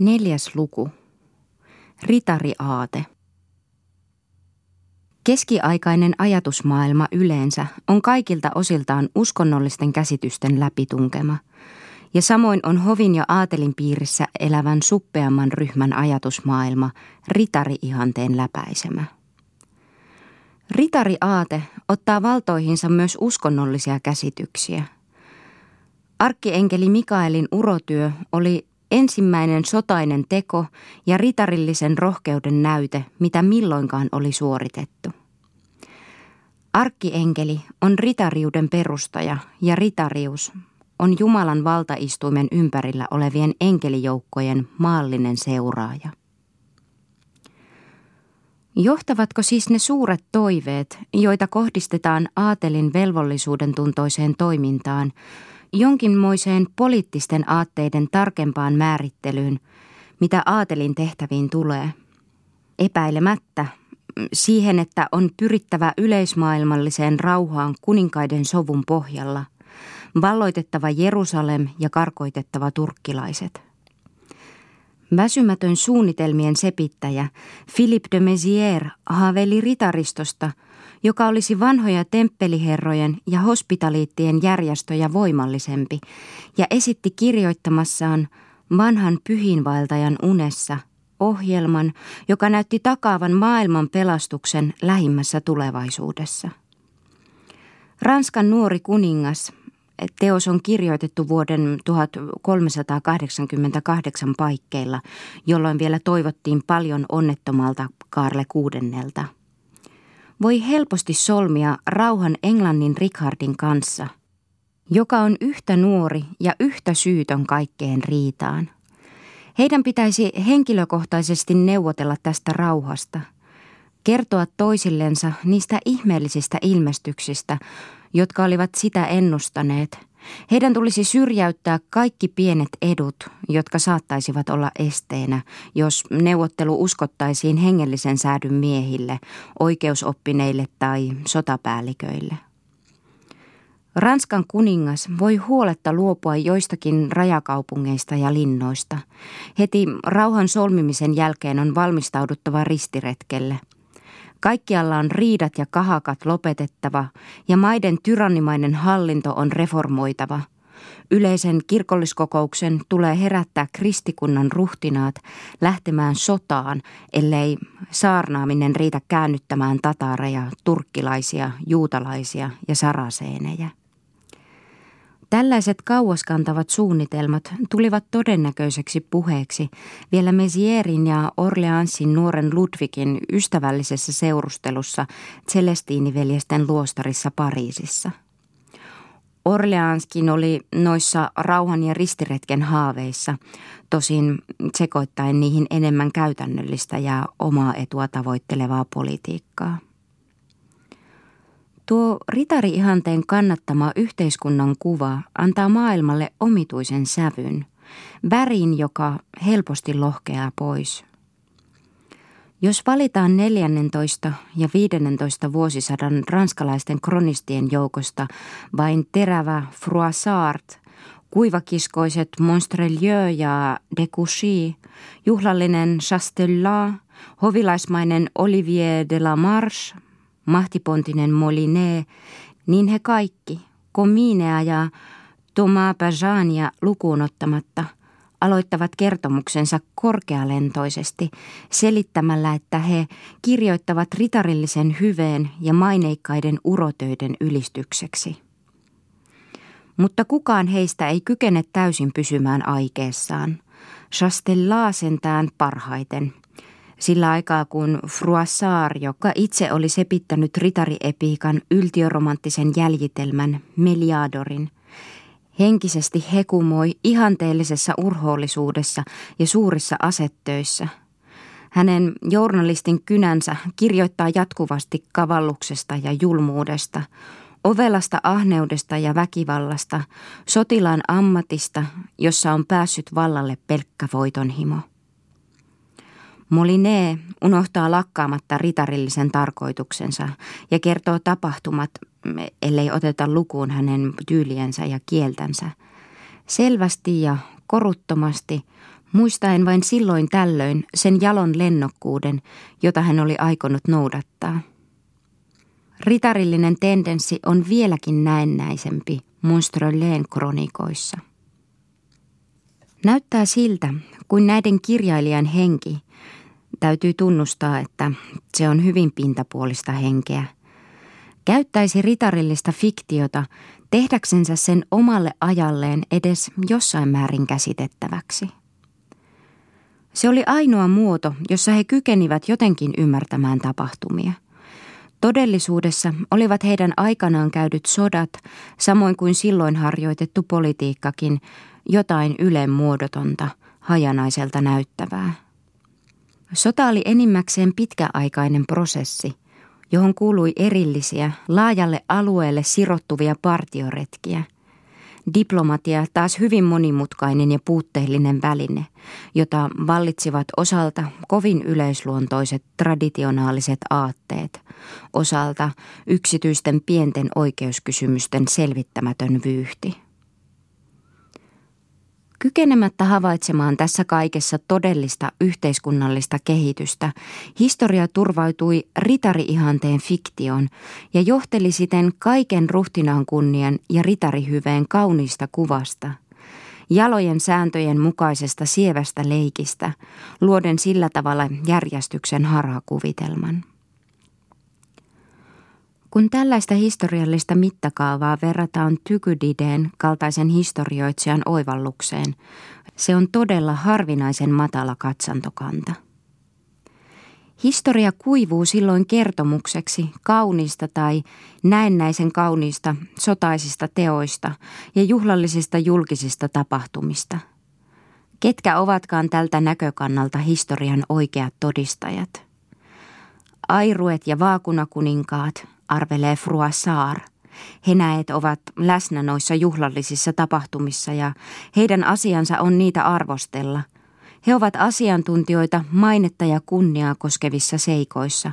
Neljäs luku. Ritariaate. Keskiaikainen ajatusmaailma yleensä on kaikilta osiltaan uskonnollisten käsitysten läpitunkema, ja samoin on hovin ja aatelin piirissä elävän suppeamman ryhmän ajatusmaailma ritari-ihanteen läpäisemä. Ritariaate ottaa valtoihinsa myös uskonnollisia käsityksiä. Arkkienkeli Mikaelin urotyö oli ensimmäinen sotainen teko ja ritarillisen rohkeuden näyte, mitä milloinkaan oli suoritettu. Arkkienkeli on ritariuden perustaja ja ritarius on Jumalan valtaistuimen ympärillä olevien enkelijoukkojen maallinen seuraaja. Johtavatko siis ne suuret toiveet, joita kohdistetaan aatelin velvollisuuden tuntoiseen toimintaan, jonkinmoiseen poliittisten aatteiden tarkempaan määrittelyyn, mitä aatelin tehtäviin tulee? Epäilemättä siihen, että on pyrittävä yleismaailmalliseen rauhaan kuninkaiden sovun pohjalla, valloitettava Jerusalem ja karkoitettava turkkilaiset – Väsymätön suunnitelmien sepittäjä Philippe de Mézières haaveili ritaristosta, joka olisi vanhoja temppeliherrojen ja hospitaliittien järjestöjä voimallisempi, ja esitti kirjoittamassaan vanhan pyhinvaeltajan unessa ohjelman, joka näytti takaavan maailman pelastuksen lähimmässä tulevaisuudessa. Ranskan nuori kuningas Teos on kirjoitettu vuoden 1388 paikkeilla, jolloin vielä toivottiin paljon onnettomalta Karle kuudennelta. Voi helposti solmia rauhan Englannin Richardin kanssa, joka on yhtä nuori ja yhtä syytön kaikkeen riitaan. Heidän pitäisi henkilökohtaisesti neuvotella tästä rauhasta, kertoa toisillensa niistä ihmeellisistä ilmestyksistä, jotka olivat sitä ennustaneet. Heidän tulisi syrjäyttää kaikki pienet edut, jotka saattaisivat olla esteenä, jos neuvottelu uskottaisiin hengellisen säädyn miehille, oikeusoppineille tai sotapäälliköille. Ranskan kuningas voi huoletta luopua joistakin rajakaupungeista ja linnoista. Heti rauhan solmimisen jälkeen on valmistauduttava ristiretkelle – Kaikkialla on riidat ja kahakat lopetettava ja maiden tyrannimainen hallinto on reformoitava. Yleisen kirkolliskokouksen tulee herättää kristikunnan ruhtinaat lähtemään sotaan, ellei saarnaaminen riitä käännyttämään tataareja, turkkilaisia, juutalaisia ja saraseenejä. Tällaiset kauaskantavat suunnitelmat tulivat todennäköiseksi puheeksi vielä Mesierin ja Orleansin nuoren Ludwigin ystävällisessä seurustelussa Celestiiniveljesten luostarissa Pariisissa. Orleanskin oli noissa rauhan ja ristiretken haaveissa, tosin sekoittaen niihin enemmän käytännöllistä ja omaa etua tavoittelevaa politiikkaa. Tuo ritari-ihanteen kannattama yhteiskunnan kuva antaa maailmalle omituisen sävyn, värin, joka helposti lohkeaa pois. Jos valitaan 14 ja 15 vuosisadan ranskalaisten kronistien joukosta vain terävä Froissart, kuivakiskoiset Monstrelieu ja Decouchy, juhlallinen Chastellat, hovilaismainen Olivier de la Marche, mahtipontinen Moline, niin he kaikki, Kominea ja Thomas Pajania lukuun ottamatta, aloittavat kertomuksensa korkealentoisesti selittämällä, että he kirjoittavat ritarillisen hyveen ja maineikkaiden urotöiden ylistykseksi. Mutta kukaan heistä ei kykene täysin pysymään aikeessaan. Chastellaa sentään parhaiten – sillä aikaa kun Froissart, joka itse oli sepittänyt ritariepiikan yltiöromanttisen jäljitelmän Meliadorin, henkisesti hekumoi ihanteellisessa urhoollisuudessa ja suurissa asettöissä. Hänen journalistin kynänsä kirjoittaa jatkuvasti kavalluksesta ja julmuudesta, ovelasta ahneudesta ja väkivallasta, sotilaan ammatista, jossa on päässyt vallalle pelkkä voitonhimo. Moline unohtaa lakkaamatta ritarillisen tarkoituksensa ja kertoo tapahtumat, ellei oteta lukuun hänen tyyliensä ja kieltänsä. Selvästi ja koruttomasti, muistaen vain silloin tällöin sen jalon lennokkuuden, jota hän oli aikonut noudattaa. Ritarillinen tendenssi on vieläkin näennäisempi Monströleen kronikoissa. Näyttää siltä, kuin näiden kirjailijan henki, täytyy tunnustaa, että se on hyvin pintapuolista henkeä, käyttäisi ritarillista fiktiota tehdäksensä sen omalle ajalleen edes jossain määrin käsitettäväksi. Se oli ainoa muoto, jossa he kykenivät jotenkin ymmärtämään tapahtumia. Todellisuudessa olivat heidän aikanaan käydyt sodat, samoin kuin silloin harjoitettu politiikkakin, jotain ylen muodotonta, hajanaiselta näyttävää. Sota oli enimmäkseen pitkäaikainen prosessi, johon kuului erillisiä, laajalle alueelle sirottuvia partioretkiä. Diplomatia taas hyvin monimutkainen ja puutteellinen väline, jota vallitsivat osalta kovin yleisluontoiset traditionaaliset aatteet, osalta yksityisten pienten oikeuskysymysten selvittämätön vyyhti. Kykenemättä havaitsemaan tässä kaikessa todellista yhteiskunnallista kehitystä, historia turvautui ritari-ihanteen fiktioon ja johteli siten kaiken ruhtinaan kunnian ja ritarihyveen kauniista kuvasta, jalojen sääntöjen mukaisesta sievästä leikistä, luoden sillä tavalla järjestyksen harhakuvitelman. Kun tällaista historiallista mittakaavaa verrataan Tykydideen kaltaisen historioitsijan oivallukseen, se on todella harvinaisen matala katsantokanta. Historia kuivuu silloin kertomukseksi kauniista tai näennäisen kauniista sotaisista teoista ja juhlallisista julkisista tapahtumista. Ketkä ovatkaan tältä näkökannalta historian oikeat todistajat? Airuet ja vaakunakuninkaat, arvelee Fruassar. Henäet ovat läsnä noissa juhlallisissa tapahtumissa ja heidän asiansa on niitä arvostella. He ovat asiantuntijoita mainetta ja kunniaa koskevissa seikoissa,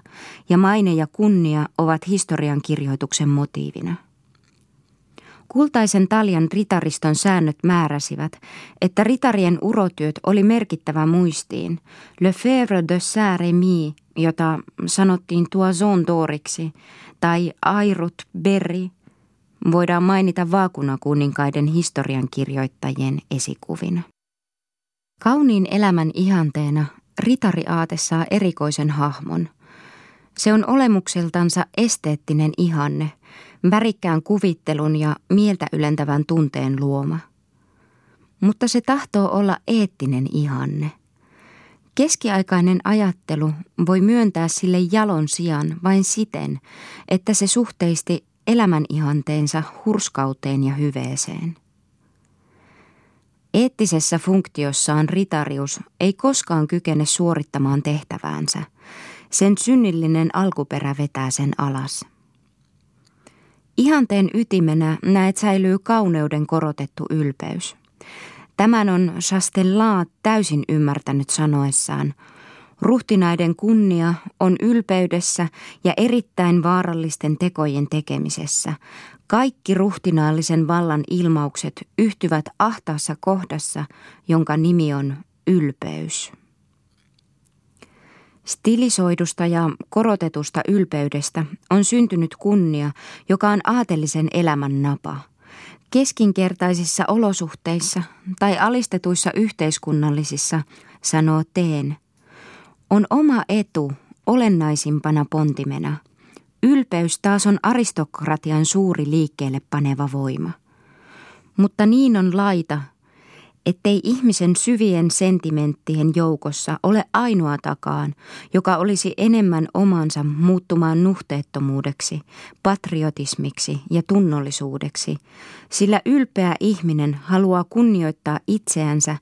ja maine ja kunnia ovat historian kirjoituksen motiivina. Kultaisen taljan ritariston säännöt määräsivät, että ritarien urotyöt oli merkittävä muistiin. Le Fèvre de Saint-Rémy, jota sanottiin Toison d'Oriksi, tai Airut Berri voidaan mainita vaakunakuninkaiden historiankirjoittajien esikuvina. Kauniin elämän ihanteena ritariaate saa erikoisen hahmon. Se on olemukseltansa esteettinen ihanne, värikkään kuvittelun ja mieltä ylentävän tunteen luoma. Mutta se tahtoo olla eettinen ihanne – Keskiaikainen ajattelu voi myöntää sille jalon sijaan vain siten, että se suhteisti elämän ihanteensa hurskauteen ja hyveeseen. Eettisessä funktiossaan ritarius ei koskaan kykene suorittamaan tehtäväänsä. Sen synnillinen alkuperä vetää sen alas. Ihanteen ytimenä näet säilyy kauneuden korotettu ylpeys – Tämän on Chastellat täysin ymmärtänyt sanoessaan. Ruhtinaiden kunnia on ylpeydessä ja erittäin vaarallisten tekojen tekemisessä. Kaikki ruhtinaallisen vallan ilmaukset yhtyvät ahtaassa kohdassa, jonka nimi on ylpeys. Stilisoidusta ja korotetusta ylpeydestä on syntynyt kunnia, joka on aatelisen elämän napa – Keskinkertaisissa olosuhteissa tai alistetuissa yhteiskunnallisissa, sanoo Teen, on oma etu olennaisimpana pontimena. Ylpeys taas on aristokratian suuri liikkeelle paneva voima. Mutta niin on laita – ettei ihmisen syvien sentimenttien joukossa ole ainoatakaan, joka olisi enemmän omansa muuttumaan nuhteettomuudeksi, patriotismiksi ja tunnollisuudeksi, sillä ylpeä ihminen haluaa kunnioittaa itseänsä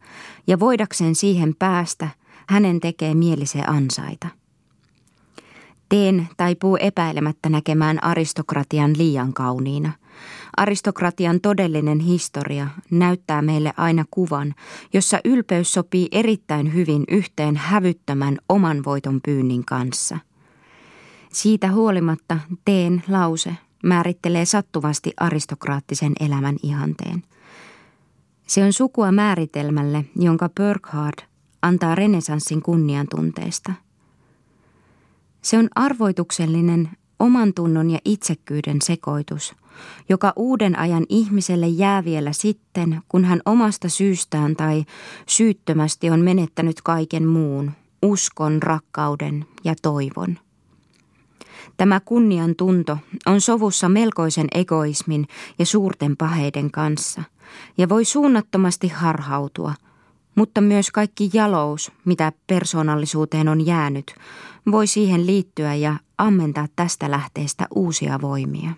ja voidakseen siihen päästä, hänen tekee mieli se ansaita. Teen taipuu epäilemättä näkemään aristokratian liian kauniina – Aristokratian todellinen historia näyttää meille aina kuvan, jossa ylpeys sopii erittäin hyvin yhteen hävyttömän oman voiton pyynnin kanssa. Siitä huolimatta teen lause määrittelee sattuvasti aristokraattisen elämän ihanteen. Se on sukua määritelmälle, jonka Burkhardt antaa renesanssin kunniantunteesta. Se on arvoituksellinen oman tunnon ja itsekkyyden sekoitus, joka uuden ajan ihmiselle jää vielä sitten, kun hän omasta syystään tai syyttömästi on menettänyt kaiken muun, uskon, rakkauden ja toivon. Tämä kunnian tunto on sovussa melkoisen egoismin ja suurten paheiden kanssa ja voi suunnattomasti harhautua, mutta myös kaikki jalous, mitä persoonallisuuteen on jäänyt, voi siihen liittyä ja ammentaa tästä lähteestä uusia voimia.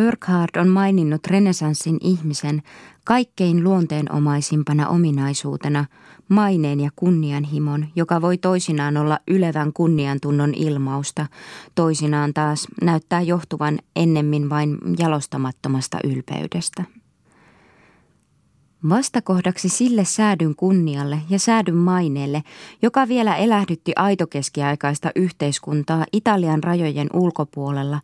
Burkhardt on maininnut renesanssin ihmisen kaikkein luonteenomaisimpana ominaisuutena maineen ja kunnianhimon, joka voi toisinaan olla ylevän kunniantunnon ilmausta, toisinaan taas näyttää johtuvan ennemmin vain jalostamattomasta ylpeydestä. Vastakohdaksi sille säädyn kunnialle ja säädyn maineelle, joka vielä elähdytti aitokeskiaikaista yhteiskuntaa Italian rajojen ulkopuolella,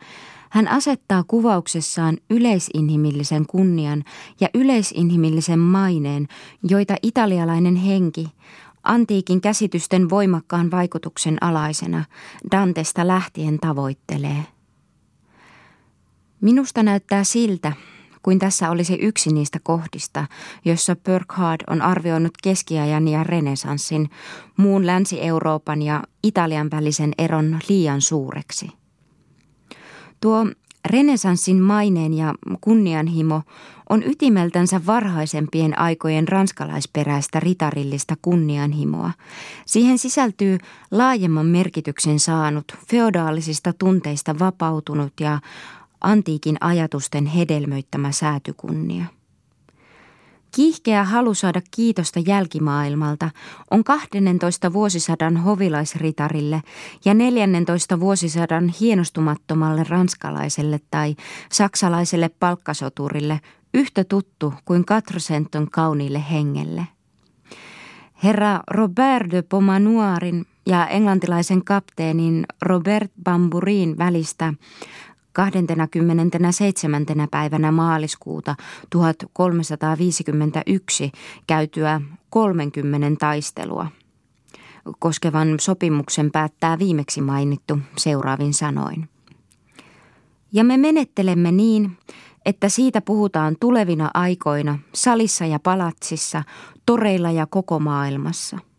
hän asettaa kuvauksessaan yleisinhimillisen kunnian ja yleisinhimillisen maineen, joita italialainen henki, antiikin käsitysten voimakkaan vaikutuksen alaisena, Dantesta lähtien tavoittelee. Minusta näyttää siltä, kuin tässä olisi yksi niistä kohdista, joissa Burkhardt on arvioinut keskiajan ja renesanssin, muun Länsi-Euroopan ja Italian välisen eron liian suureksi – Tuo renesanssin maineen ja kunnianhimo on ytimeltänsä varhaisempien aikojen ranskalaisperäistä ritarillista kunnianhimoa. Siihen sisältyy laajemman merkityksen saanut, feodaalisista tunteista vapautunut ja antiikin ajatusten hedelmöittämä säätykunnia. Kiihkeä halu saada kiitosta jälkimaailmalta on 12 vuosisadan hovilaisritarille ja 14 vuosisadan hienostumattomalle ranskalaiselle tai saksalaiselle palkkasoturille yhtä tuttu kuin Katrosenton kauniille hengelle. Herra Robert de Pomanoirin ja englantilaisen kapteenin Robert Bamburin välistä 27. päivänä maaliskuuta 1351 käytyä 30 taistelua. Koskevan sopimuksen päättää viimeksi mainittu seuraavin sanoin. Ja me menettelemme niin, että siitä puhutaan tulevina aikoina salissa ja palatsissa, toreilla ja koko maailmassa –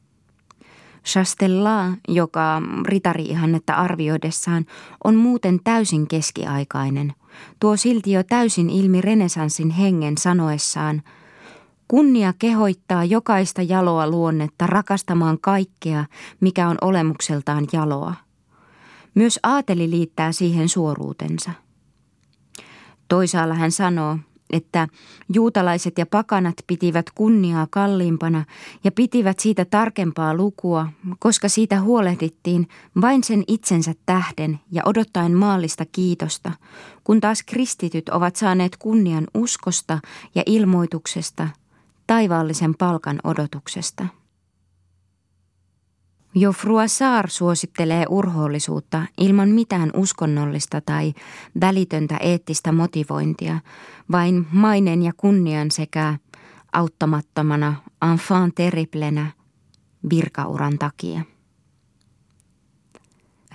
Chastella, joka ritari-ihannetta arvioidessaan on muuten täysin keskiaikainen, tuo silti jo täysin ilmi renesanssin hengen sanoessaan Kunnia kehoittaa jokaista jaloa luonnetta rakastamaan kaikkea, mikä on olemukseltaan jaloa. Myös aateli liittää siihen suoruutensa. Toisaalla hän sanoo – että juutalaiset ja pakanat pitivät kunniaa kalliimpana ja pitivät siitä tarkempaa lukua, koska siitä huolehdittiin vain sen itsensä tähden ja odottaen maallista kiitosta, kun taas kristityt ovat saaneet kunnian uskosta ja ilmoituksesta, taivaallisen palkan odotuksesta. Jo Fruassar suosittelee urhoollisuutta ilman mitään uskonnollista tai välitöntä eettistä motivointia, vain mainen ja kunnian sekä auttamattomana enfant terriblenä virkauran takia.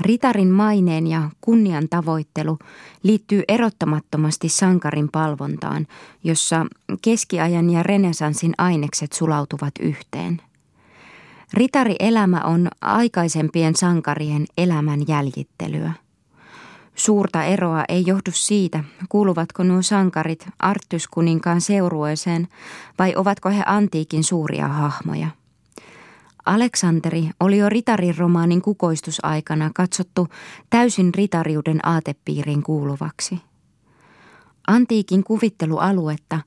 Ritarin maineen ja kunnian tavoittelu liittyy erottamattomasti sankarin palvontaan, jossa keskiajan ja renesanssin ainekset sulautuvat yhteen – Ritari-elämä on aikaisempien sankarien elämän jäljittelyä. Suurta eroa ei johdu siitä, kuuluvatko nuo sankarit Artyskuninkaan seurueeseen vai ovatko he antiikin suuria hahmoja. Aleksanteri oli jo ritariromaanin kukoistusaikana katsottu täysin ritariuden aatepiiriin kuuluvaksi. Antiikin kuvittelualuetta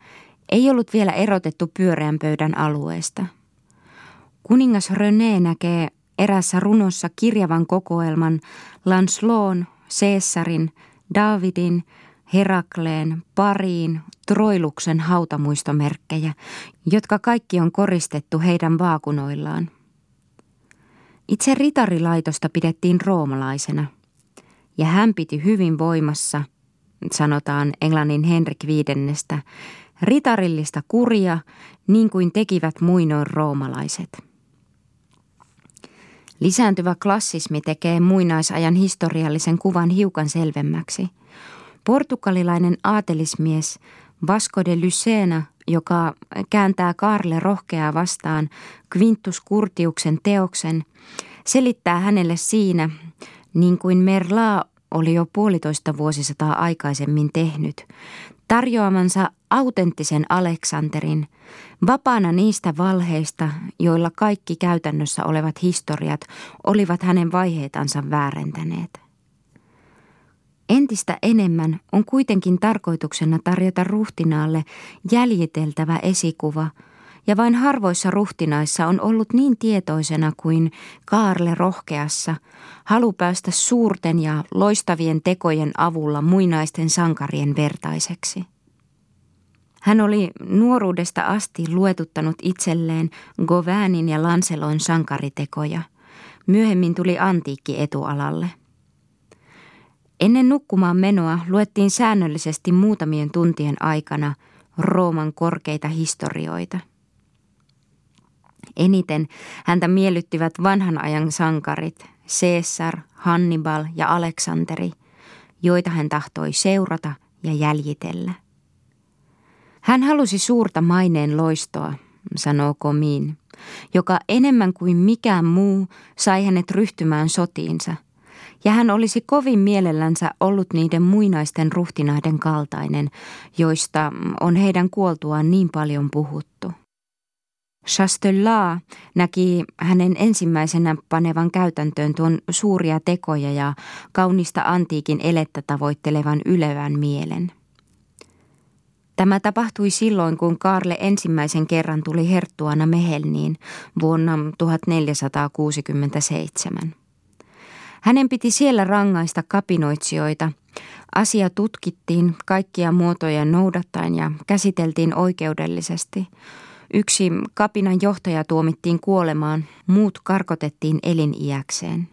ei ollut vielä erotettu pyöreän pöydän alueesta – Kuningas René näkee erässä runossa kirjavan kokoelman Lancelot, Caesarin, Davidin, Herakleen, Pariin, Troiluksen hautamuistomerkkejä, jotka kaikki on koristettu heidän vaakunoillaan. Itse ritarilaitosta pidettiin roomalaisena, ja hän piti hyvin voimassa, sanotaan Englannin Henrik viidennestä, Ritarillista kuria, niin kuin tekivät muinoin roomalaiset. Lisääntyvä klassismi tekee muinaisajan historiallisen kuvan hiukan selvemmäksi. Portugalilainen aatelismies Vasco de Lucena, joka kääntää Kaarle rohkeaa vastaan Quintus Curtiuksen teoksen, selittää hänelle siinä, niin kuin Merla oli jo puolitoista vuosisataa aikaisemmin tehnyt, tarjoamansa autenttisen Aleksanterin, vapaana niistä valheista, joilla kaikki käytännössä olevat historiat olivat hänen vaiheitansa väärentäneet. Entistä enemmän on kuitenkin tarkoituksena tarjota ruhtinaalle jäljiteltävä esikuva – ja vain harvoissa ruhtinaissa on ollut niin tietoisena kuin Kaarle rohkeassa halu päästä suurten ja loistavien tekojen avulla muinaisten sankarien vertaiseksi. Hän oli nuoruudesta asti luetuttanut itselleen Govanin ja Lancelon sankaritekoja. Myöhemmin tuli antiikki etualalle. Ennen nukkumaan menoa luettiin säännöllisesti muutamien tuntien aikana Rooman korkeita historioita – Eniten häntä miellyttivät vanhan ajan sankarit, Caesar, Hannibal ja Aleksanteri, joita hän tahtoi seurata ja jäljitellä. Hän halusi suurta maineen loistoa, sanoo Komin, joka enemmän kuin mikään muu sai hänet ryhtymään sotiinsa, ja hän olisi kovin mielellänsä ollut niiden muinaisten ruhtinaiden kaltainen, joista on heidän kuoltuaan niin paljon puhuttu. Chastellaa näki hänen ensimmäisenä panevan käytäntöön tuon suuria tekoja ja kaunista antiikin elettä tavoittelevan ylevän mielen. Tämä tapahtui silloin, kun Karle ensimmäisen kerran tuli herttuana Mehelniin vuonna 1467. Hänen piti siellä rangaista kapinoitsijoita. Asia tutkittiin kaikkia muotoja noudattaen ja käsiteltiin oikeudellisesti – Yksi kapinan johtaja tuomittiin kuolemaan, muut karkotettiin eliniäkseen.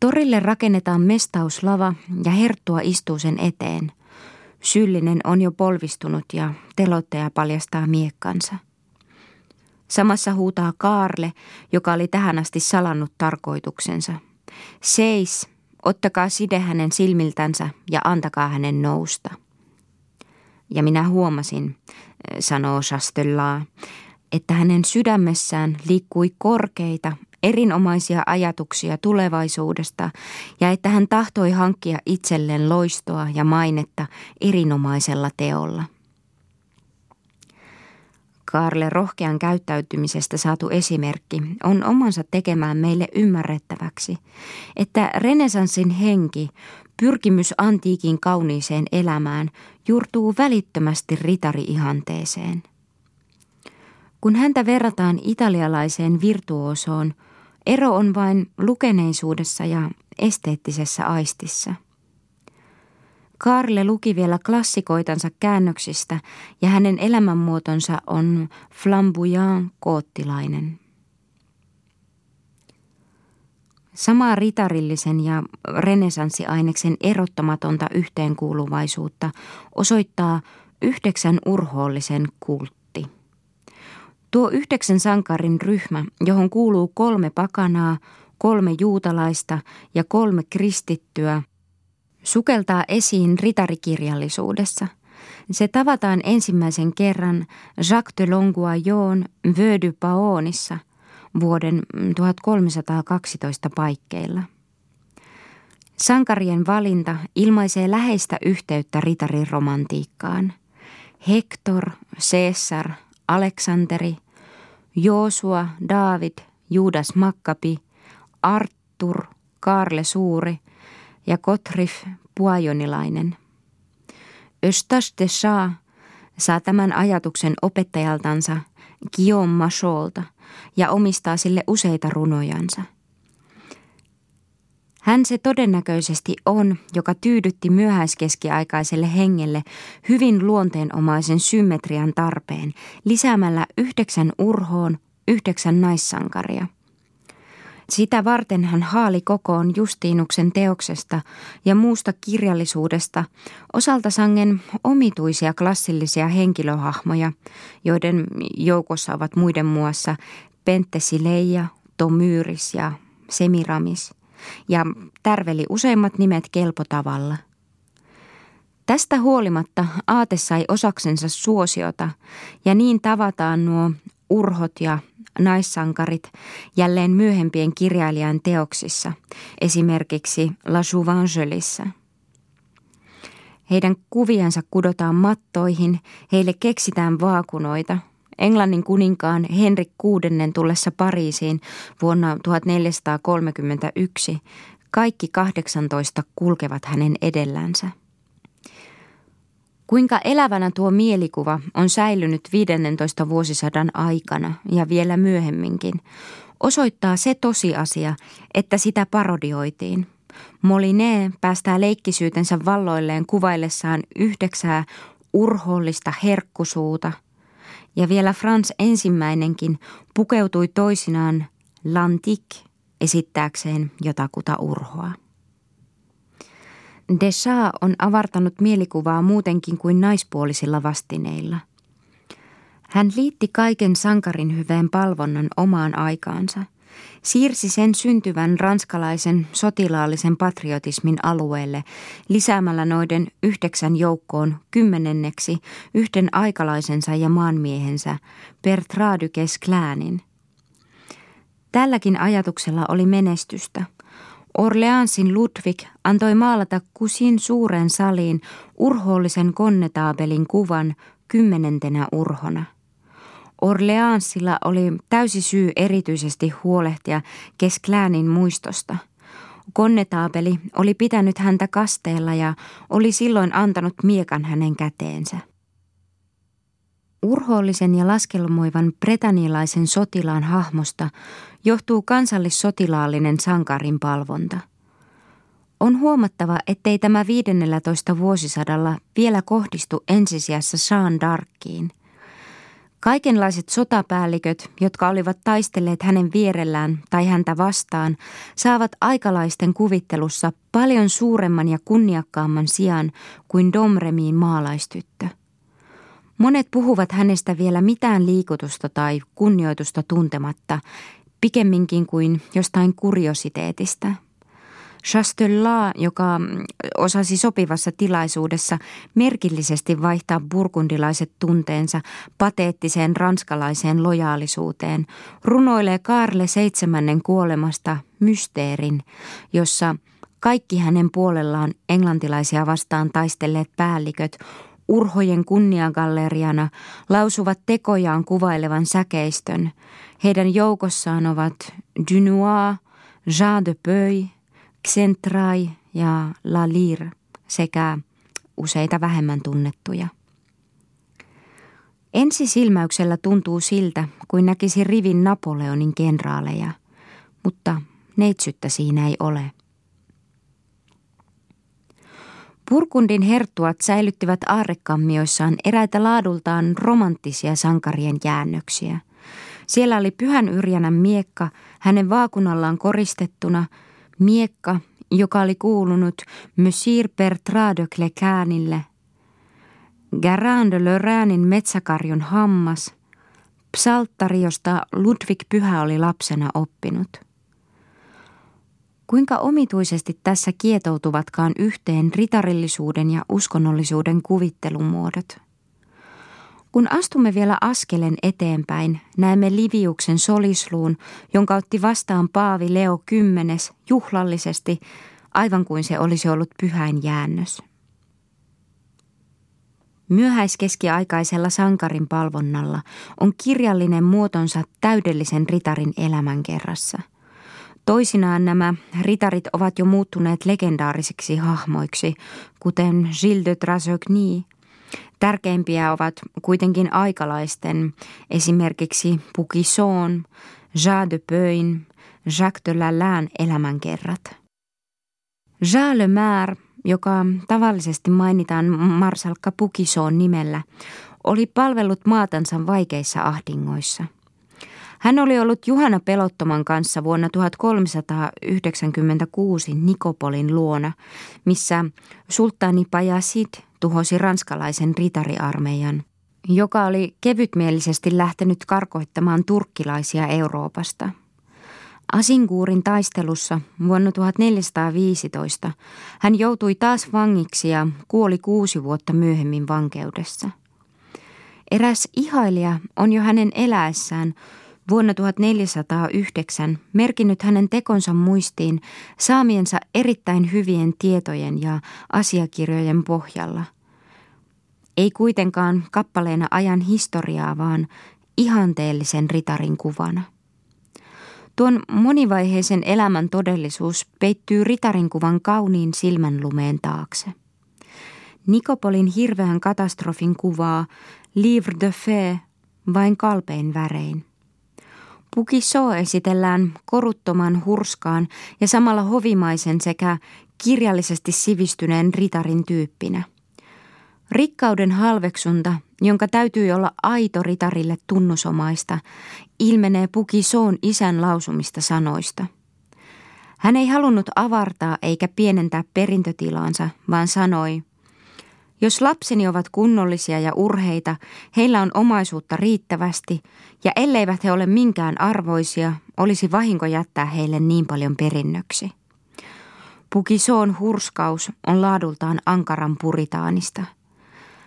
Torille rakennetaan mestauslava ja herttua istuu sen eteen. Syyllinen on jo polvistunut ja telottaja paljastaa miekkansa. Samassa huutaa Kaarle, joka oli tähän asti salannut tarkoituksensa. Seis, ottakaa side hänen silmiltänsä ja antakaa hänen nousta. Ja minä huomasin, sanoo Chastellaa, että hänen sydämessään liikkui korkeita, erinomaisia ajatuksia tulevaisuudesta ja että hän tahtoi hankkia itselleen loistoa ja mainetta erinomaisella teolla. Karle rohkean käyttäytymisestä saatu esimerkki on omansa tekemään meille ymmärrettäväksi, että renesanssin henki Pyrkimys antiikin kauniiseen elämään juurtuu välittömästi ritari-ihanteeseen. Kun häntä verrataan italialaiseen virtuosoon, ero on vain lukeneisuudessa ja esteettisessä aistissa. Karle luki vielä klassikoitansa käännöksistä ja hänen elämänmuotonsa on flamboyant koottilainen. Samaa ritarillisen ja renesanssiaineksen erottamatonta yhteenkuuluvaisuutta osoittaa yhdeksän urhoollisen kultti. Tuo yhdeksän sankarin ryhmä, johon kuuluu kolme pakanaa, kolme juutalaista ja kolme kristittyä, sukeltaa esiin ritarikirjallisuudessa. Se tavataan ensimmäisen kerran Jacques de Longuayon Vœu Paonissa – vuoden 1312 paikkeilla. Sankarien valinta ilmaisee läheistä yhteyttä ritarin romantiikkaan. Hector, Caesar, Aleksanteri, Joosua, David, Judas Makkapi, Artur, Karle Suuri ja Kotrif Puajonilainen. Östas de Shah saa tämän ajatuksen opettajaltansa Guillaume Macholta – ja omistaa sille useita runojansa. Hän se todennäköisesti on, joka tyydytti myöhäiskeskiaikaiselle hengelle hyvin luonteenomaisen symmetrian tarpeen lisäämällä yhdeksän urhoon yhdeksän naissankaria. Sitä varten hän haali kokoon Justiinuksen teoksesta ja muusta kirjallisuudesta osalta sangen omituisia klassillisia henkilöhahmoja, joiden joukossa ovat muiden muassa Penttesileija, Tomyris ja Semiramis, ja tärveli useimmat nimet kelpotavalla. Tästä huolimatta aate sai osaksensa suosiota, ja niin tavataan nuo urhot ja naissankarit jälleen myöhempien kirjailijan teoksissa, esimerkiksi La Jouvengelissa. Heidän kuviansa kudotaan mattoihin, heille keksitään vaakunoita. Englannin kuninkaan Henrik VI tullessa Pariisiin vuonna 1431 kaikki 18 kulkevat hänen edellänsä. Kuinka elävänä tuo mielikuva on säilynyt 15 vuosisadan aikana ja vielä myöhemminkin, osoittaa se tosiasia, että sitä parodioitiin. Moline päästää leikkisyytensä valloilleen kuvaillessaan yhdeksää urhollista herkkusuuta, ja vielä Frans ensimmäinenkin pukeutui toisinaan lantik esittääkseen jotakuta urhoa. Deschamps on avartanut mielikuvaa muutenkin kuin naispuolisilla vastineilla. Hän liitti kaiken sankarin hyveen palvonnan omaan aikaansa, siirsi sen syntyvän ranskalaisen sotilaallisen patriotismin alueelle lisäämällä noiden yhdeksän joukkoon kymmenenneksi yhden aikalaisensa ja maanmiehensä Bertrand du Tälläkin ajatuksella oli menestystä – Orleansin Ludwig antoi maalata kusin suuren saliin urhoollisen konnetaabelin kuvan kymmenentenä urhona. Orleansilla oli täysi syy erityisesti huolehtia Keskläänin muistosta. Konnetaapeli oli pitänyt häntä kasteella ja oli silloin antanut miekan hänen käteensä. Urhoollisen ja laskelmoivan bretanilaisen sotilaan hahmosta johtuu kansallissotilaallinen sankarin palvonta. On huomattava, ettei tämä 15 vuosisadalla vielä kohdistu ensisijassa Jean d'Arciin. Kaikenlaiset sotapäälliköt, jotka olivat taistelleet hänen vierellään tai häntä vastaan, saavat aikalaisten kuvittelussa paljon suuremman ja kunniakkaamman sijaan kuin Domremiin maalaistyttö. Monet puhuvat hänestä vielä mitään liikutusta tai kunnioitusta tuntematta, pikemminkin kuin jostain kuriositeetista. Chastelat, joka osasi sopivassa tilaisuudessa merkillisesti vaihtaa burgundilaiset tunteensa pateettiseen ranskalaiseen lojaalisuuteen, runoilee Karle seitsemännen kuolemasta mysteerin, jossa kaikki hänen puolellaan englantilaisia vastaan taistelleet päälliköt urhojen kunniagalleriana lausuvat tekojaan kuvailevan säkeistön. Heidän joukossaan ovat Dunois, Jean de Peuy, Xentrai ja La Lire sekä useita vähemmän tunnettuja. Ensi silmäyksellä tuntuu siltä, kuin näkisi rivin Napoleonin kenraaleja, mutta neitsyttä siinä ei ole. Purkundin herttuat säilyttivät aarrekammioissaan eräitä laadultaan romanttisia sankarien jäännöksiä. Siellä oli pyhän Yrjänän miekka, hänen vaakunallaan koristettuna, miekka, joka oli kuulunut Monsieur Bertrand de Clecanille, Garin de Lorrainin metsäkarjon hammas, psalttari, josta Ludwig Pyhä oli lapsena oppinut – Kuinka omituisesti tässä kietoutuvatkaan yhteen ritarillisuuden ja uskonnollisuuden kuvittelumuodot. Kun astumme vielä askelen eteenpäin, näemme Liviuksen solisluun, jonka otti vastaan Paavi Leo X juhlallisesti, aivan kuin se olisi ollut pyhäin jäännös. Myöhäiskeskiaikaisella sankarin palvonnalla on kirjallinen muotonsa täydellisen ritarin elämänkerrassa – Toisinaan nämä ritarit ovat jo muuttuneet legendaarisiksi hahmoiksi, kuten Gilles de Trasogny. Tärkeimpiä ovat kuitenkin aikalaisten, esimerkiksi Pukison, Jean de Peuin, Jacques de Lalanne elämänkerrat. Jean Le Maire, joka tavallisesti mainitaan Marsalkka Pukison nimellä, oli palvellut maatansa vaikeissa ahdingoissa – Hän oli ollut Juhana Pelottoman kanssa vuonna 1396 Nikopolin luona, missä sulttaani Pajasid tuhosi ranskalaisen ritariarmeijan, joka oli kevytmielisesti lähtenyt karkoittamaan turkkilaisia Euroopasta. Asinguurin taistelussa vuonna 1415 hän joutui taas vangiksi ja kuoli kuusi vuotta myöhemmin vankeudessa. Eräs ihailija on jo hänen eläessään vuonna 1409 merkinnyt hänen tekonsa muistiin saamiensa erittäin hyvien tietojen ja asiakirjojen pohjalla. Ei kuitenkaan kappaleena ajan historiaa, vaan ihanteellisen ritarin kuvana. Tuon monivaiheisen elämän todellisuus peittyy ritarin kuvan kauniin silmänlumeen taakse. Nikopolin hirveän katastrofin kuvaa Livre de Fée vain kalpein värein. Pukiso esitellään koruttoman hurskaan ja samalla hovimaisen sekä kirjallisesti sivistyneen ritarin tyyppinä. Rikkauden halveksunta, jonka täytyy olla aito ritarille tunnusomaista, ilmenee Pukisoon isän lausumista sanoista. Hän ei halunnut avartaa eikä pienentää perintötilaansa, vaan sanoi – jos lapseni ovat kunnollisia ja urheita, heillä on omaisuutta riittävästi, ja elleivät he ole minkään arvoisia, olisi vahinko jättää heille niin paljon perinnöksi. Pukisoon hurskaus on laadultaan ankaran puritaanista.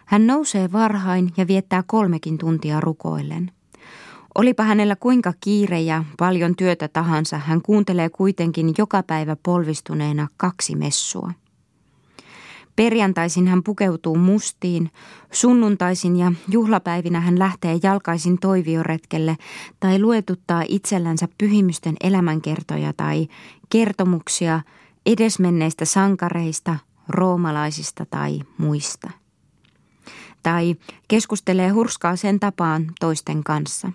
Hän nousee varhain ja viettää kolmekin tuntia rukoillen. Olipa hänellä kuinka kiire ja paljon työtä tahansa, hän kuuntelee kuitenkin joka päivä polvistuneena kaksi messua. Perjantaisin hän pukeutuu mustiin, sunnuntaisin ja juhlapäivinä hän lähtee jalkaisin toivioretkelle tai luetuttaa itsellänsä pyhimysten elämänkertoja tai kertomuksia edesmenneistä sankareista, roomalaisista tai muista. Tai keskustelee hurskaa sen tapaan toisten kanssa.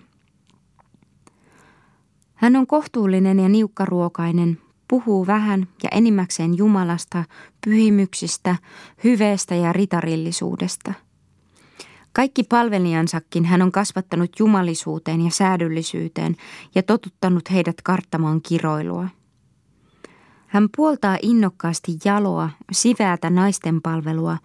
Hän on kohtuullinen ja niukkaruokainen, puhuu vähän ja enimmäkseen Jumalasta, pyhimyksistä, hyveestä ja ritarillisuudesta. Kaikki palvelijansakin hän on kasvattanut jumalisuuteen ja säädyllisyyteen ja totuttanut heidät karttamaan kiroilua. Hän puoltaa innokkaasti jaloa, siveätä naisten palvelua,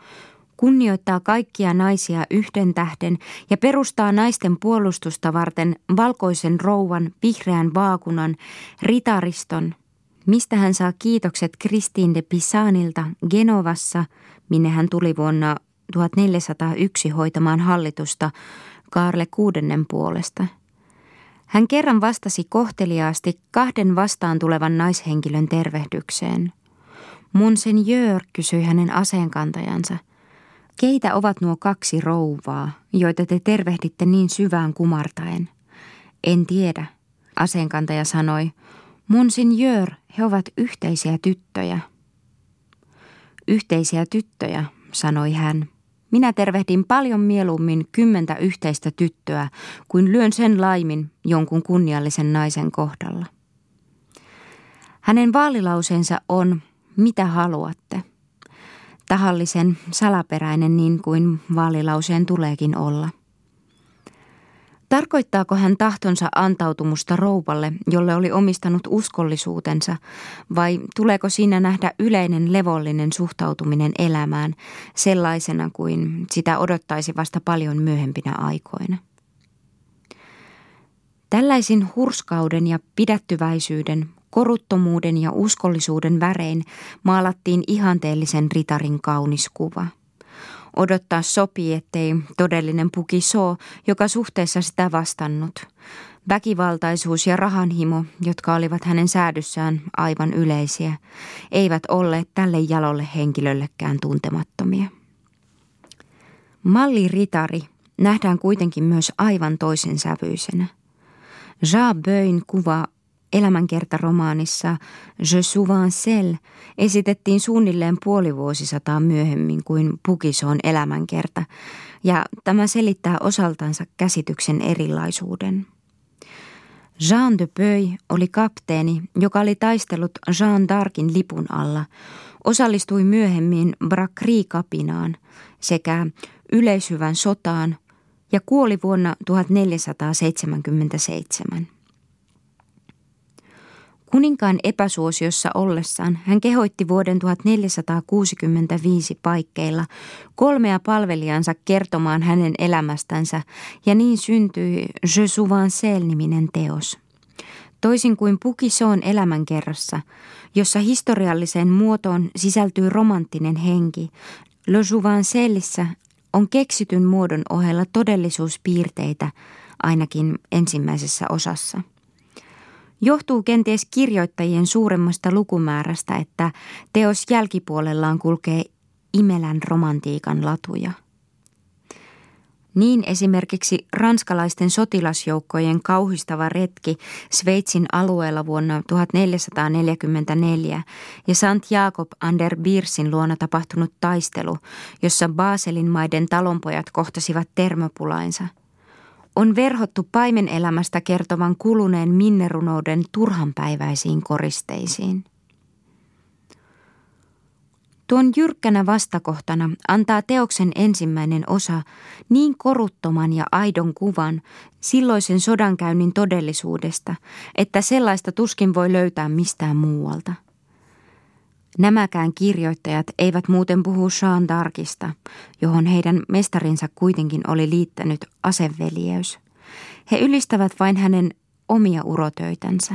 kunnioittaa kaikkia naisia yhden tähden ja perustaa naisten puolustusta varten valkoisen rouvan, vihreän vaakunan, ritariston – mistä hän saa kiitokset Kristiin de Pisanilta Genovassa, minne hän tuli vuonna 1401 hoitamaan hallitusta Kaarle kuudennen puolesta. Hän kerran vastasi kohteliaasti kahden vastaan tulevan naishenkilön tervehdykseen. Monseigneur kysyi hänen aseenkantajansa. Keitä ovat nuo kaksi rouvaa, joita te tervehditte niin syvään kumartaen? En tiedä, aseenkantaja sanoi, Monsignor, he ovat yhteisiä tyttöjä. Yhteisiä tyttöjä, sanoi hän. Minä tervehdin paljon mieluummin kymmentä yhteistä tyttöä, kuin lyön sen laimin jonkun kunniallisen naisen kohdalla. Hänen vaalilauseensa on, mitä haluatte. Tahallisen salaperäinen niin kuin vaalilauseen tuleekin olla. Tarkoittaako hän tahtonsa antautumusta rouvalle, jolle oli omistanut uskollisuutensa, vai tuleeko siinä nähdä yleinen levollinen suhtautuminen elämään sellaisena kuin sitä odottaisi vasta paljon myöhempinä aikoina? Tällaisin hurskauden ja pidättyväisyyden, koruttomuuden ja uskollisuuden värein maalattiin ihanteellisen ritarin kaunis kuva – Odottaa sopii, ettei todellinen puki soo, joka suhteessa sitä vastannut. Väkivaltaisuus ja rahanhimo, jotka olivat hänen säädyssään aivan yleisiä, eivät olleet tälle jalolle henkilöllekään tuntemattomia. Malli ritari nähdään kuitenkin myös aivan toisen sävyisenä. Jean Böin kuva Elämänkertaromaanissa Je souvent sel esitettiin suunnilleen puoli vuosisataa myöhemmin kuin Pukison elämänkerta, ja tämä selittää osaltansa käsityksen erilaisuuden. Jean de Peuy oli kapteeni, joka oli taistellut Jean d'Arcin lipun alla, osallistui myöhemmin Brakri-kapinaan sekä yleishyvän sotaan ja kuoli vuonna 1477. Kuninkaan epäsuosiossa ollessaan hän kehoitti vuoden 1465 paikkeilla kolmea palvelijansa kertomaan hänen elämästänsä ja niin syntyi Je Souvancel-niminen teos. Toisin kuin Pukison elämänkerrassa, jossa historialliseen muotoon sisältyy romanttinen henki, Le Jouvencellissä on keksityn muodon ohella todellisuuspiirteitä, ainakin ensimmäisessä osassa. Johtuu kenties kirjoittajien suuremmasta lukumäärästä, että teos jälkipuolellaan kulkee imelän romantiikan latuja. Niin esimerkiksi ranskalaisten sotilasjoukkojen kauhistava retki Sveitsin alueella vuonna 1444 ja Sant Jakob Ander Birsin luona tapahtunut taistelu, jossa Baselin maiden talonpojat kohtasivat termopulainsa – on verhottu paimenelämästä kertovan kuluneen minnerunouden turhanpäiväisiin koristeisiin. Tuon jyrkkänä vastakohtana antaa teoksen ensimmäinen osa niin koruttoman ja aidon kuvan silloisen sodankäynnin todellisuudesta, että sellaista tuskin voi löytää mistään muualta. Nämäkään kirjoittajat eivät muuten puhu Jean d'Arcista, johon heidän mestarinsa kuitenkin oli liittänyt aseveljeys. He ylistävät vain hänen omia urotöitänsä.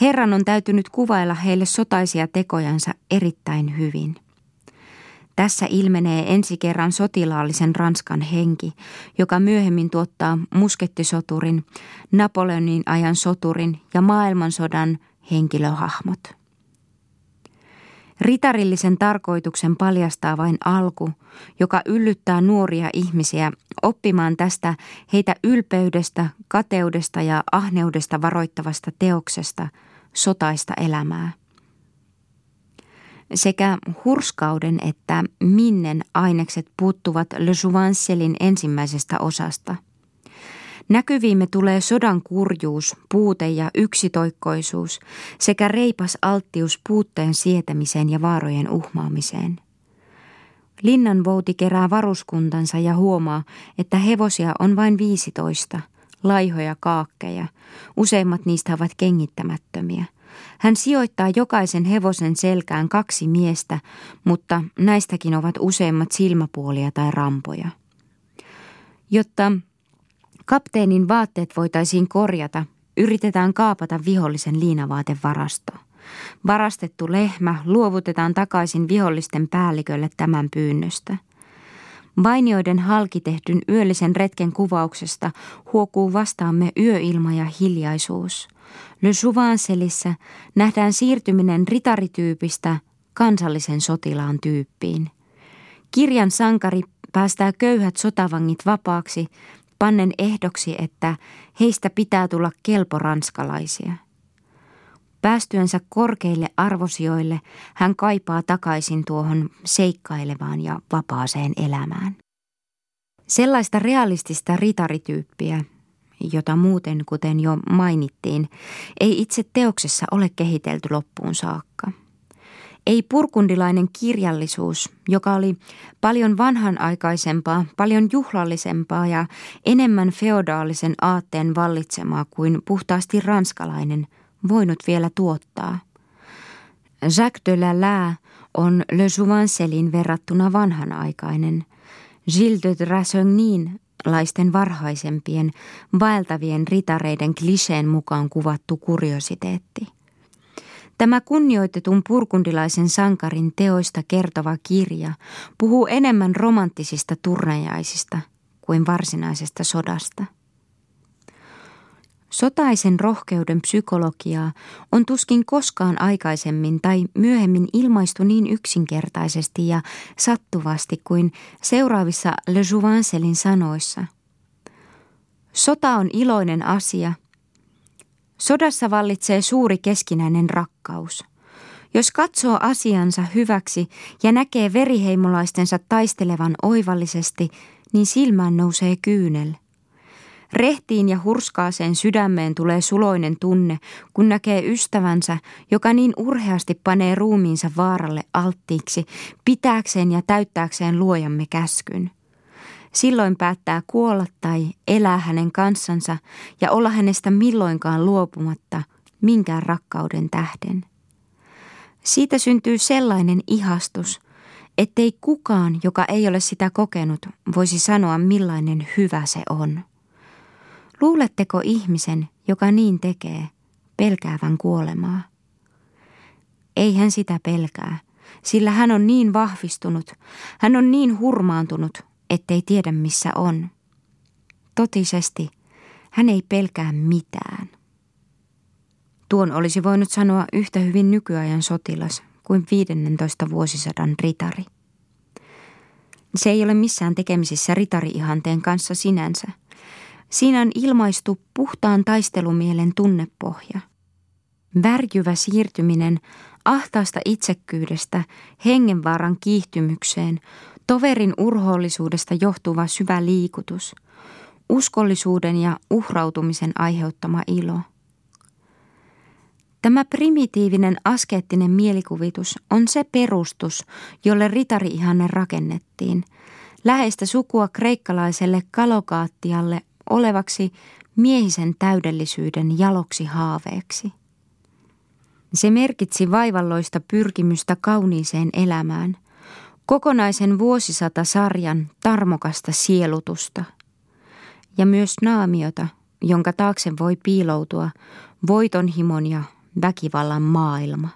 Herran on täytynyt kuvailla heille sotaisia tekojansa erittäin hyvin. Tässä ilmenee ensi kerran sotilaallisen Ranskan henki, joka myöhemmin tuottaa muskettisoturin, Napoleonin ajan soturin ja maailmansodan henkilöhahmot. Ritarillisen tarkoituksen paljastaa vain alku, joka yllyttää nuoria ihmisiä oppimaan tästä heitä ylpeydestä, kateudesta ja ahneudesta varoittavasta teoksesta sotaista elämää. Sekä hurskauden että minnen ainekset puuttuvat Le Jouvencelin ensimmäisestä osasta – Näkyviimme tulee sodan kurjuus, puute ja yksitoikkoisuus sekä reipas alttius puutteen sietämiseen ja vaarojen uhmaamiseen. Linnanvouti kerää varuskuntansa ja huomaa, että hevosia on vain 15, laihoja kaakkeja. Useimmat niistä ovat kengittämättömiä. Hän sijoittaa jokaisen hevosen selkään kaksi miestä, mutta näistäkin ovat useimmat silmäpuolia tai rampoja. Jotta Kapteenin vaatteet voitaisiin korjata, yritetään kaapata vihollisen liinavaatevarasto. Varastettu lehmä luovutetaan takaisin vihollisten päällikölle tämän pyynnöstä. Vainioiden halki tehdyn yöllisen retken kuvauksesta huokuu vastaamme yöilma ja hiljaisuus. Le Jouvencelissä nähdään siirtyminen ritarityypistä kansallisen sotilaan tyyppiin. Kirjan sankari päästää köyhät sotavangit vapaaksi pannen ehdoksi, että heistä pitää tulla kelporanskalaisia. Päästyönsä korkeille arvosijoille hän kaipaa takaisin tuohon seikkailevaan ja vapaaseen elämään. Sellaista realistista ritarityyppiä, jota muuten, kuten jo mainittiin, ei itse teoksessa ole kehitelty loppuun saakka. Ei purkundilainen kirjallisuus, joka oli paljon vanhanaikaisempaa, paljon juhlallisempaa ja enemmän feodaalisen aatteen vallitsemaa kuin puhtaasti ranskalainen, voinut vielä tuottaa. Jacques de Lala on Le Jouvencelin verrattuna vanhanaikainen. Gilles de Drassognin laisten varhaisempien, vaeltavien ritareiden kliseen mukaan kuvattu kuriositeetti – Tämä kunnioitetun purkundilaisen sankarin teoista kertova kirja puhuu enemmän romanttisista turnajaisista kuin varsinaisesta sodasta. Sotaisen rohkeuden psykologiaa on tuskin koskaan aikaisemmin tai myöhemmin ilmaistu niin yksinkertaisesti ja sattuvasti kuin seuraavissa Le Jouvencelin sanoissa. Sota on iloinen asia, Sodassa vallitsee suuri keskinäinen rakkaus. Jos katsoo asiansa hyväksi ja näkee veriheimolaistensa taistelevan oivallisesti, niin silmään nousee kyynel. Rehtiin ja hurskaaseen sydämeen tulee suloinen tunne, kun näkee ystävänsä, joka niin urheasti panee ruumiinsa vaaralle alttiiksi, pitääkseen ja täyttääkseen luojamme käskyn. Silloin päättää kuolla tai elää hänen kanssansa ja olla hänestä milloinkaan luopumatta minkään rakkauden tähden. Siitä syntyy sellainen ihastus, ettei kukaan, joka ei ole sitä kokenut, voisi sanoa millainen hyvä se on. Luuletteko ihmisen, joka niin tekee, pelkäävän kuolemaa? Ei hän sitä pelkää, sillä hän on niin vahvistunut, hän on niin hurmaantunut, ettei tiedä missä on. Totisesti, hän ei pelkää mitään. Tuon olisi voinut sanoa yhtä hyvin nykyajan sotilas kuin 15 vuosisadan ritari. Se ei ole missään tekemisissä ritari-ihanteen kanssa sinänsä. Siinä on ilmaistu puhtaan taistelumielen tunnepohja. Värjyvä siirtyminen ahtaasta itsekkyydestä hengenvaaran kiihtymykseen, toverin urhoollisuudesta johtuva syvä liikutus, uskollisuuden ja uhrautumisen aiheuttama ilo – Tämä primitiivinen askeettinen mielikuvitus on se perustus, jolle ritari-ihanne rakennettiin, läheistä sukua kreikkalaiselle kalokaattialle olevaksi miehisen täydellisyyden jaloksi haaveeksi. Se merkitsi vaivalloista pyrkimystä kauniiseen elämään, kokonaisen vuosisata sarjan tarmokasta sielutusta ja myös naamiota, jonka taakse voi piiloutua voitonhimon ja väkivallan maailma.